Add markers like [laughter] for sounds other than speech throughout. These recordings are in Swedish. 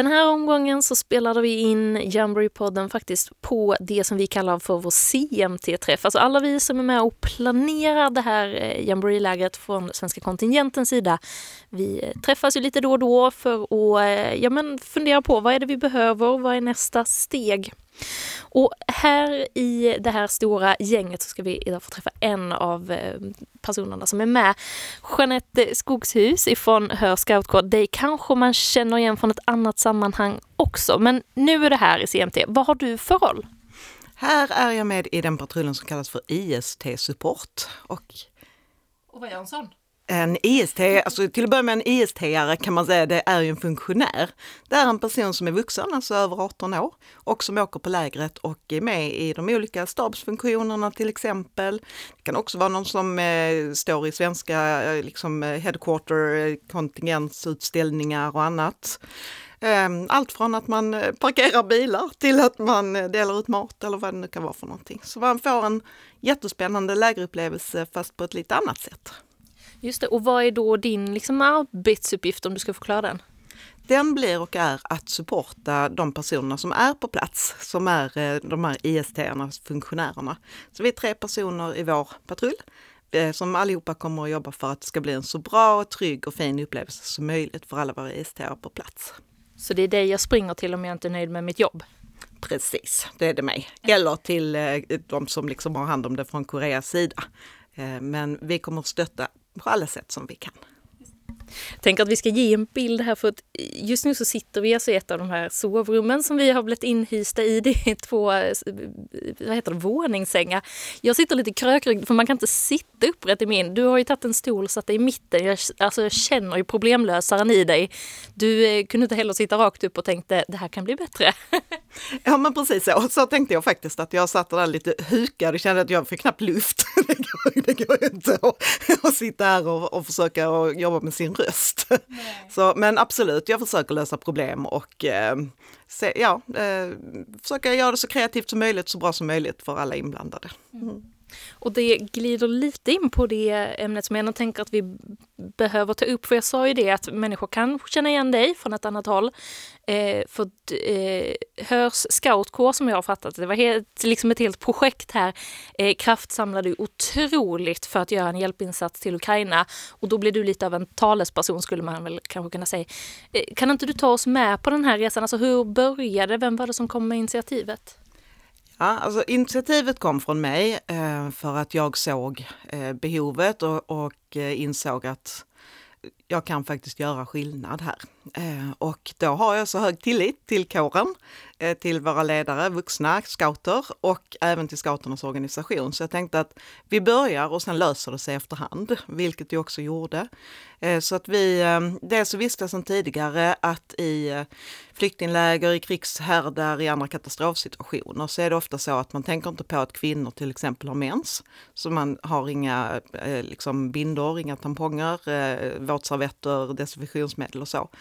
Den här omgången så spelade vi in Jamboree-podden faktiskt på det som vi kallar för vår CMT-träff. Alltså alla vi som är med och planerar det här eh, Jamboree-lägret från svenska kontingentens sida. Vi eh, träffas ju lite då och då för att eh, ja, men fundera på vad är det vi behöver, vad är nästa steg? Och här i det här stora gänget så ska vi idag få träffa en av eh, personerna som är med. Jeanette Skogshus ifrån Hör Scoutkår. Dig kanske man känner igen från ett annat sammanhang också, men nu är det här i CMT. Vad har du för roll? Här är jag med i den patrullen som kallas för IST-support. Och, och vad gör en sån? En IST, alltså till att börja med en IST-are kan man säga, det är ju en funktionär. Det är en person som är vuxen, alltså över 18 år, och som åker på lägret och är med i de olika stabsfunktionerna till exempel. Det kan också vara någon som eh, står i svenska eh, liksom, eh, headquarter, kontingensutställningar och annat. Ehm, allt från att man eh, parkerar bilar till att man eh, delar ut mat eller vad det nu kan vara för någonting. Så man får en jättespännande lägerupplevelse fast på ett lite annat sätt. Just det, och vad är då din liksom, arbetsuppgift om du ska förklara den? Den blir och är att supporta de personerna som är på plats, som är eh, de här IST-erna, funktionärerna. Så vi är tre personer i vår patrull eh, som allihopa kommer att jobba för att det ska bli en så bra, trygg och fin upplevelse som möjligt för alla våra IST på plats. Så det är dig jag springer till om jag inte är nöjd med mitt jobb? Precis, det är det mig. Eller till eh, de som liksom har hand om det från Koreas sida. Men vi kommer att stötta på alla sätt som vi kan. Tänk att vi ska ge en bild här för att just nu så sitter vi alltså i ett av de här sovrummen som vi har blivit inhysta i. [laughs] Det är två eh, vad heter det, våningssängar. Jag sitter lite krökryggd för man kan inte sitta upprätt i min. Du har ju tagit en stol och satt dig i mitten. Jag, alltså jag känner ju problemlösaren i dig. Du eh, kunde inte heller sitta rakt upp och tänkte det här kan bli bättre. [laughs] ja men precis så. Så tänkte jag faktiskt att jag satt där lite hukad och kände att jag fick knappt luft. [laughs] det, går, det går inte att, att sitta här och, och försöka och jobba med sin röst. Så, men absolut, jag försöker lösa problem och eh, se, ja, eh, försöka göra det så kreativt som möjligt, så bra som möjligt för alla inblandade. Mm. Och det glider lite in på det ämnet som jag ändå tänker att vi behöver ta upp. För jag sa ju det att människor kan känna igen dig från ett annat håll. Eh, för eh, Hörs scoutkår som jag har fattat det var helt, liksom ett helt projekt här, eh, kraftsamlade otroligt för att göra en hjälpinsats till Ukraina. Och då blir du lite av en talesperson skulle man väl kanske kunna säga. Eh, kan inte du ta oss med på den här resan? Alltså hur började Vem var det som kom med initiativet? Ja, alltså initiativet kom från mig eh, för att jag såg eh, behovet och, och eh, insåg att jag kan faktiskt göra skillnad här. Eh, och då har jag så hög tillit till kåren, eh, till våra ledare, vuxna scouter och även till scouternas organisation. Så jag tänkte att vi börjar och sen löser det sig efterhand, vilket det också gjorde. Eh, så att vi, dels så visste jag sedan tidigare att i flyktingläger, i krigshärdar, i andra katastrofsituationer så är det ofta så att man tänker inte på att kvinnor till exempel har mens. Så man har inga liksom, bindor, inga tamponger, våtservetter, desinfektionsmedel och så.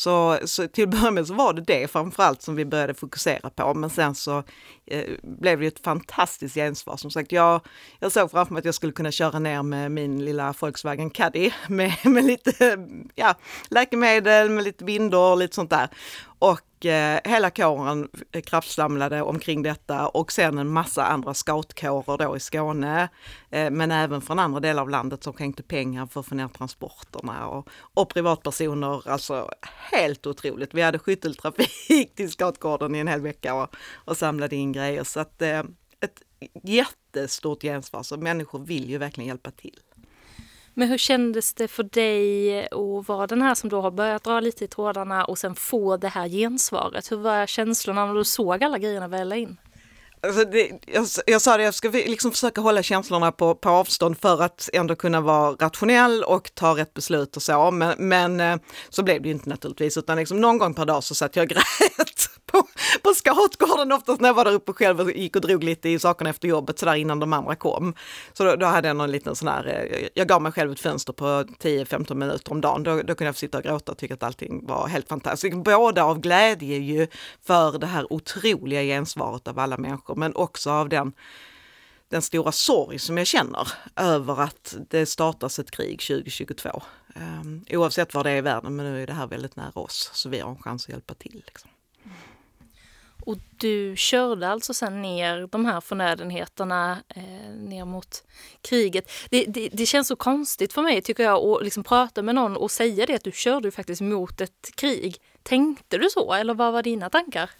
Så, så till att börja med så var det det framförallt som vi började fokusera på. Men sen så eh, blev det ett fantastiskt gensvar. Som sagt, jag, jag såg framför mig att jag skulle kunna köra ner med min lilla Volkswagen Caddy [laughs] med, med lite ja, läkemedel, med lite bindor och lite sånt där. Och eh, hela kåren kraftsamlade omkring detta och sen en massa andra scoutkårer då i Skåne, eh, men även från andra delar av landet som skänkte pengar för att få ner transporterna och, och privatpersoner, alltså helt otroligt. Vi hade skytteltrafik [laughs] till Skatgården i en hel vecka och, och samlade in grejer så att eh, ett jättestort gensvar, så människor vill ju verkligen hjälpa till. Men hur kändes det för dig att vara den här som då har börjat dra lite i trådarna och sen få det här gensvaret? Hur var känslorna när du såg alla grejerna välla in? Alltså det, jag, jag, sa det, jag ska liksom försöka hålla känslorna på, på avstånd för att ändå kunna vara rationell och ta rätt beslut och så. Men, men eh, så blev det ju inte naturligtvis, utan liksom någon gång per dag så satt jag och grät på, på Scoutgården oftast när jag var där uppe själv och gick och drog lite i sakerna efter jobbet sådär innan de andra kom. Så då, då hade jag någon liten sån här, eh, jag gav mig själv ett fönster på 10-15 minuter om dagen. Då, då kunde jag få sitta och gråta och tycka att allting var helt fantastiskt. Både av glädje ju för det här otroliga gensvaret av alla människor, men också av den den stora sorg som jag känner över att det startas ett krig 2022. Um, ehm, oavsett var det är i världen, men nu är det här väldigt nära oss, så vi har en chans att hjälpa till. Liksom. Och du körde alltså sen ner de här förnödenheterna eh, ner mot kriget. Det, det, det, känns så konstigt för mig tycker jag att liksom prata med någon och säga det att du körde faktiskt mot ett krig. Tänkte du så eller vad var dina tankar?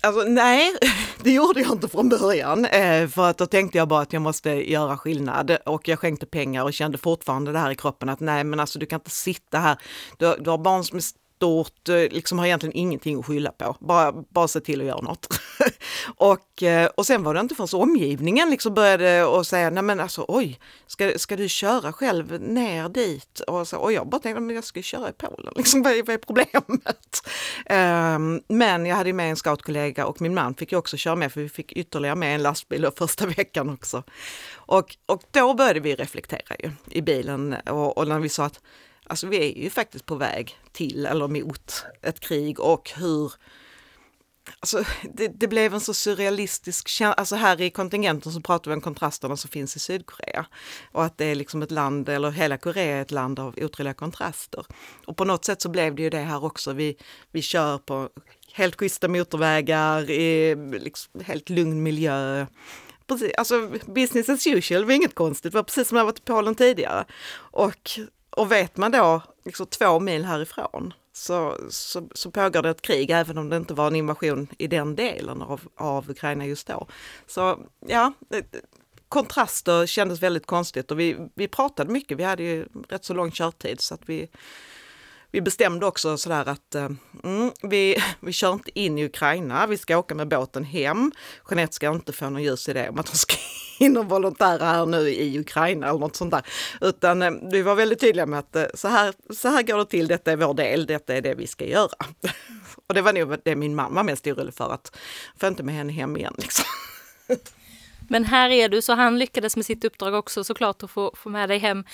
Alltså nej, [laughs] det gjorde jag inte från början. Eh, för att då tänkte jag bara att jag måste göra skillnad och jag skänkte pengar och kände fortfarande det här i kroppen att nej men alltså du kan inte sitta här. Du, du har barn som är stort, eh, liksom har egentligen ingenting att skylla på. Bara, bara se till att göra något. [laughs] och, eh, och sen var det inte förrän omgivningen liksom började och säga, nej men alltså oj, ska, ska du köra själv ner dit? Och, så, och jag bara tänkte, men jag ska köra i Polen, [laughs] liksom, vad, är, vad är problemet? um, [laughs] men jag hade med en scoutkollega och min man fick ju också köra med, för vi fick ytterligare med en lastbil första veckan också. Och, och då började vi reflektera ju i bilen och, och när vi sa att Alltså vi är ju faktiskt på väg till eller mot ett krig och hur Alltså, det, det, blev en så surrealistisk känsla. Alltså här i kontingenten så pratar vi om kontrasterna som finns i Sydkorea. Och att det är liksom ett land, eller hela Korea är ett land av otroliga kontraster. Och på något sätt så blev det ju det här också. Vi, vi kör på helt schyssta motorvägar i liksom helt lugn miljö. Precis, alltså business as usual det var inget konstigt, det var precis som jag varit i Polen tidigare. Och och vet man då liksom två mil härifrån så, så, så pågår det ett krig, även om det inte var en invasion i den delen av, av Ukraina just då. Så ja, kontraster kändes väldigt konstigt och vi, vi pratade mycket. Vi hade ju rätt så lång körtid så att vi, vi bestämde också sådär att eh, mm, vi, [laughs] vi kör inte in i Ukraina, vi ska åka med båten hem. Jeanette ska inte få någon ljus idé om att hon ska [laughs] in och volontära här nu i Ukraina eller något sånt där. Utan eh, vi var väldigt tydliga med att eh, så här, så här går det till, detta är vår del, detta är det vi ska göra. [laughs] och det var nog det min mamma var mest orolig för, att få inte med henne hem igen. Liksom. Men här är du, så han lyckades med sitt uppdrag också såklart att få, få med dig hem.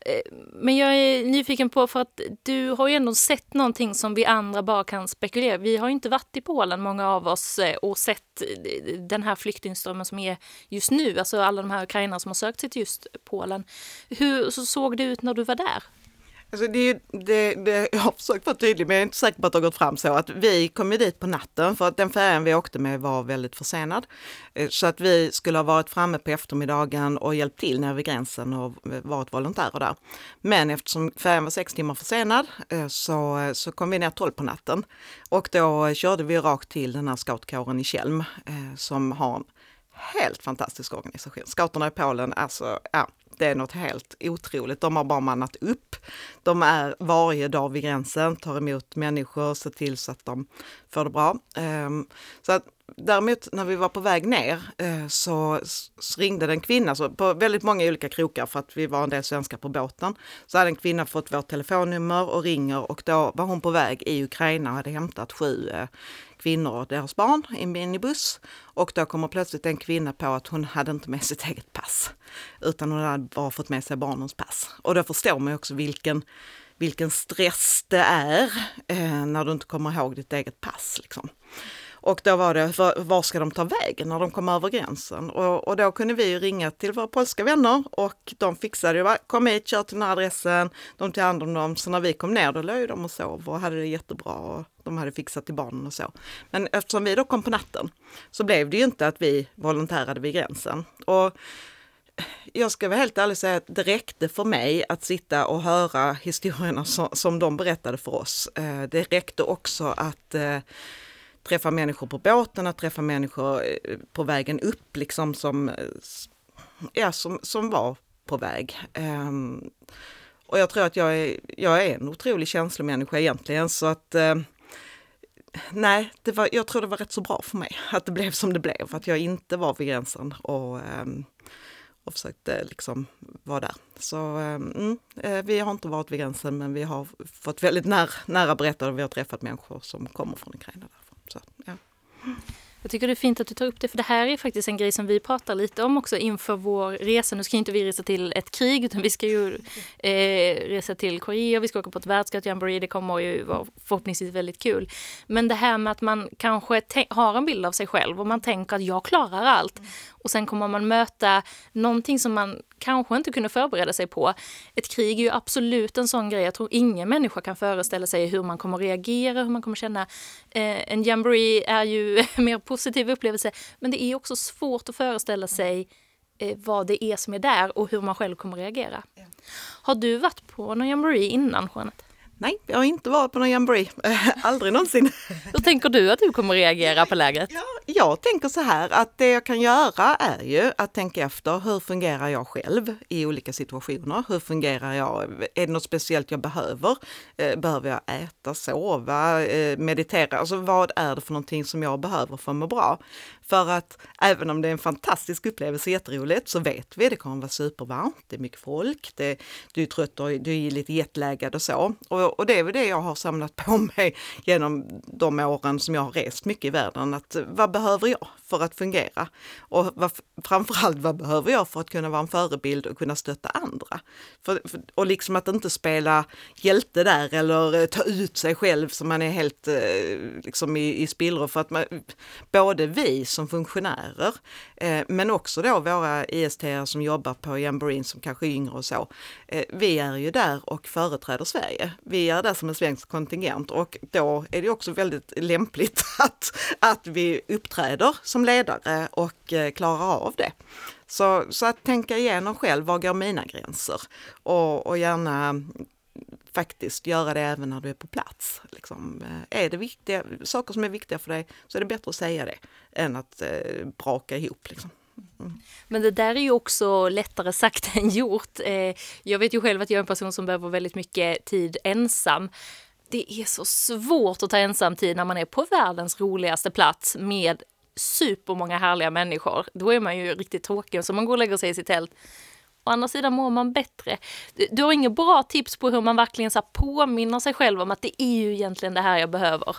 Eh, men jag är nyfiken på, för att du har ju ändå sett någonting som vi andra bara kan spekulera. Vi har ju inte varit i Polen, många av oss, eh, och sett eh, den här flyktingströmmen som är just nu. Alltså alla de här ukrainarna som har sökt sig till just Polen. Hur såg det ut när du var där? Alltså det, det, det, jag har försökt vara tydlig men jag är inte säker på att det har gått fram så att vi kom ju dit på natten för att den färjan vi åkte med var väldigt försenad. Eh, så att vi skulle ha varit framme på eftermiddagen och hjälpt till nere vid gränsen och eh, varit volontärer där. Men eftersom färjan var sex timmar försenad eh, så, så kom vi ner tolv på natten. Och då körde vi rakt till den här scoutkåren i Tjelm som har en helt fantastisk organisation. Scouterna i Polen, alltså, ja, det är något helt otroligt. De har bara mannat upp. De är varje dag vid gränsen, tar emot människor, ser till så att de får det bra. Ehm, så att, däremot när vi var på väg ner eh, så, ringde en kvinna, så på väldigt många olika krokar för att vi var en del svenskar på båten, så hade en kvinna fått vårt telefonnummer och ringer och då var hon på väg i Ukraina och hade hämtat sju eh, kvinnor och deras barn i en minibuss. Och då kommer plötsligt en kvinna på att hon hade inte med sitt eget pass, utan hon hade bara fått med sig barnens pass. Och då förstår man också vilken, vilken stress det är eh, när du inte kommer ihåg ditt eget pass. Liksom. Och då var det, var ska de ta vägen när de kom över gränsen? Och, och då kunde vi ringa till våra polska vänner och de fixade ju, kom hit, kör till den här adressen, de tog hand om dem. Så när vi kom ner då låg de och sov och hade det jättebra och de hade fixat till barnen och så. Men eftersom vi då kom på natten så blev det ju inte att vi volontärade vid gränsen. Och jag ska vara helt ärlig säga att det räckte för mig att sitta och höra historierna som, som de berättade för oss. Eh, det räckte också att eh, träffa människor på båten, att träffa människor eh, på vägen upp liksom som, eh, ja, som, som var på väg. Um, och jag tror att jag är, jag är en otrolig känslomänniska egentligen så att uh, nej, det var, jag tror det var rätt så bra för mig [laughs] att det blev som det blev, att jag inte var vid gränsen och, um, och försökte liksom vara där. Så um, vi har inte varit vid gränsen men vi har fått väldigt nära, nära berättade vi har träffat människor som kommer från Ukraina. Så, ja. Jag tycker det är fint att du tar upp det, för det här är faktiskt en grej som vi pratar lite om också inför vår resa. Nu ska inte vi resa till ett krig, utan vi ska ju eh, resa till Korea, vi ska åka på ett världsskattjamboree, det kommer ju vara förhoppningsvis väldigt kul. Men det här med att man kanske har en bild av sig själv och man tänker att jag klarar allt och sen kommer man möta någonting som man kanske inte kunde förbereda sig på. Ett krig är ju absolut en sån grej. Jag tror ingen människa kan föreställa sig hur man kommer reagera, hur man kommer känna. Eh, en jamboree är ju en [laughs] mer positiv upplevelse, men det är också svårt att föreställa sig eh, vad det är som är där och hur man själv kommer reagera. Har du varit på någon jamboree innan, Jeanette? Nej, jag har inte varit på någon jamboree. [laughs] Aldrig någonsin. Hur tänker du att du kommer reagera på lägret? Ja, jag tänker så här att det jag kan göra är ju att tänka efter hur fungerar jag själv i olika situationer? Hur fungerar jag? Är det något speciellt jag behöver? Eh, behöver jag äta, sova, eh, meditera? Alltså vad är det för någonting som jag behöver för att må bra? För att även om det är en fantastisk upplevelse, jätteroligt, så vet vi att det kommer vara supervarmt, det är mycket folk, det, du är trött och du är lite jetlaggad och så. Och, och det är väl det jag har samlat på [laughs] mig genom de åren som jag har rest mycket i världen. Att vad behöver jag för att fungera? Och vad, framförallt vad behöver jag för att kunna vara en förebild och kunna stötta andra? För, för, och liksom att inte spela hjälte där eller eh, ta ut sig själv så man är helt eh, liksom i, i spillror. För att man, både vi som funktionärer, eh, men också då våra IST som jobbar på Jamboree som kanske är yngre och så. Eh, vi är ju där och företräder Sverige. Vi är där som en svensk kontingent och då är det också väldigt lämpligt [laughs] att, att vi uppträder som ledare och eh, klarar av det. Så, så att tänka igenom själv, var går mina gränser? Och, och gärna faktiskt göra det även när du är på plats. Liksom, eh, är det viktiga, saker som är viktiga för dig så är det bättre att säga det än att eh, braka ihop. Liksom. Mm. Men det där är ju också lättare sagt [laughs] än gjort. Eh, jag vet ju själv att jag är en person som behöver väldigt mycket tid ensam. Det är så svårt att ta ensamtid när man är på världens roligaste plats med supermånga härliga människor. Då är man ju riktigt tråkig så man går och lägger sig i sitt tält. Å andra sidan mår man bättre. Du har inga bra tips på hur man verkligen så påminner sig själv om att det är ju egentligen det här jag behöver?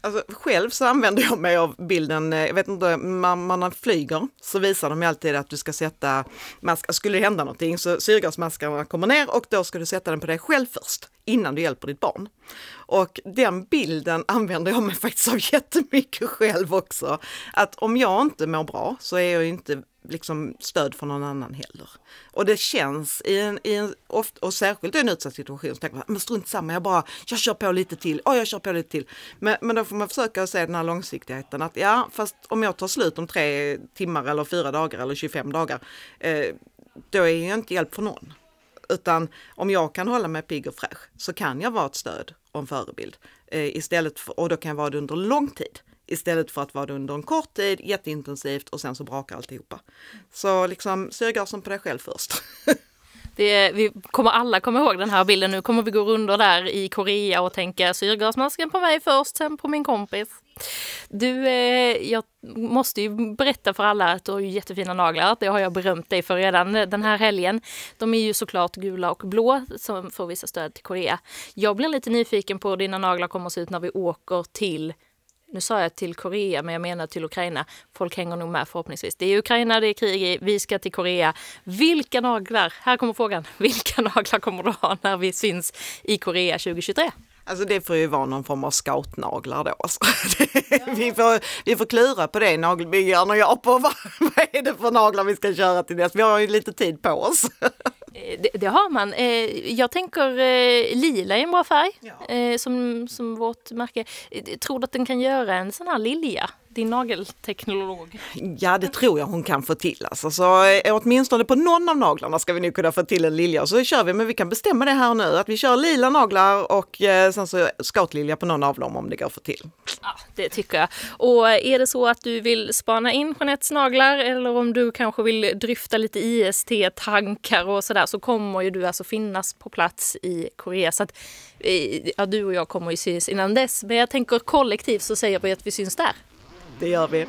Alltså, själv så använder jag mig av bilden, eh, jag vet inte, man, man flyger så visar de alltid att du ska sätta mask, skulle det hända någonting så syrgasmaskarna kommer ner och då ska du sätta den på dig själv först innan du hjälper ditt barn. Och den bilden [laughs] använder jag mig faktiskt av jättemycket själv också. Att om jag inte mår bra så är jag inte liksom stöd för någon annan heller. Och det känns i en, i en oft, och särskilt i en utsatt situation, så tänker man, men strunt samma, jag bara, jag kör på lite till, och jag kör på lite till. Men, men då får man försöka se den här långsiktigheten, att ja, fast om jag tar slut om tre timmar eller fyra dagar eller 25 dagar, eh, då är jag inte hjälp för någon. Utan om jag kan hålla mig pigg och fräsch så kan jag vara ett stöd och en förebild. Eh, istället för, och då kan jag vara det under lång tid istället för att vara det under en kort tid, jätteintensivt och sen så brakar alltihopa. Så liksom syrgasen på dig själv först. [laughs] Det, vi kommer alla komma ihåg den här bilden. Nu kommer vi gå runt där i Korea och tänka syrgasmasken på mig först, sen på min kompis. Du, eh, jag måste ju berätta för alla att du har ju jättefina naglar. Det har jag berömt dig för redan den här helgen. De är ju såklart gula och blå som får vissa stöd till Korea. Jag blir lite nyfiken på hur dina naglar kommer att se ut när vi åker till nu sa jag till Korea, men jag menar till Ukraina. Folk hänger nog med förhoppningsvis. Det är Ukraina, det är krig i, vi ska till Korea. Vilka naglar, här kommer frågan, vilka [laughs] naglar kommer du ha när vi syns i Korea 2023? Alltså det får ju vara någon form av scoutnaglar då. Alltså. [laughs] Ja. vi, får, vi får klura på det, nagelbyggaren och jag, på vad, [laughs] vad är det för naglar vi ska köra till dess. Vi har ju lite tid på oss. Eh, det, det, har man. Eh, jag tänker eh, lila är en bra färg ja. som, som vårt märke. Tror du att den kan göra en sån här lilja? Din nagelteknolog? Ja, det tror jag hon kan få till. Alltså, så, eh, åtminstone på någon av naglarna ska vi nu kunna få till en lilja. Så kör vi, men vi kan bestämma det här nu, att vi kör lila naglar och eh, sen så scoutlilja på någon av dem om det går att få till. Ja, det tycker jag. Och är det så att du vill spana in Jeanettes naglar eller om du kanske vill dryfta lite IST-tankar och sådär så kommer ju du alltså finnas på plats i Korea. Så att, eh, ja, du och jag kommer ju syns innan dess, men jag tänker kollektivt så säger vi att vi syns där. Det gör vi.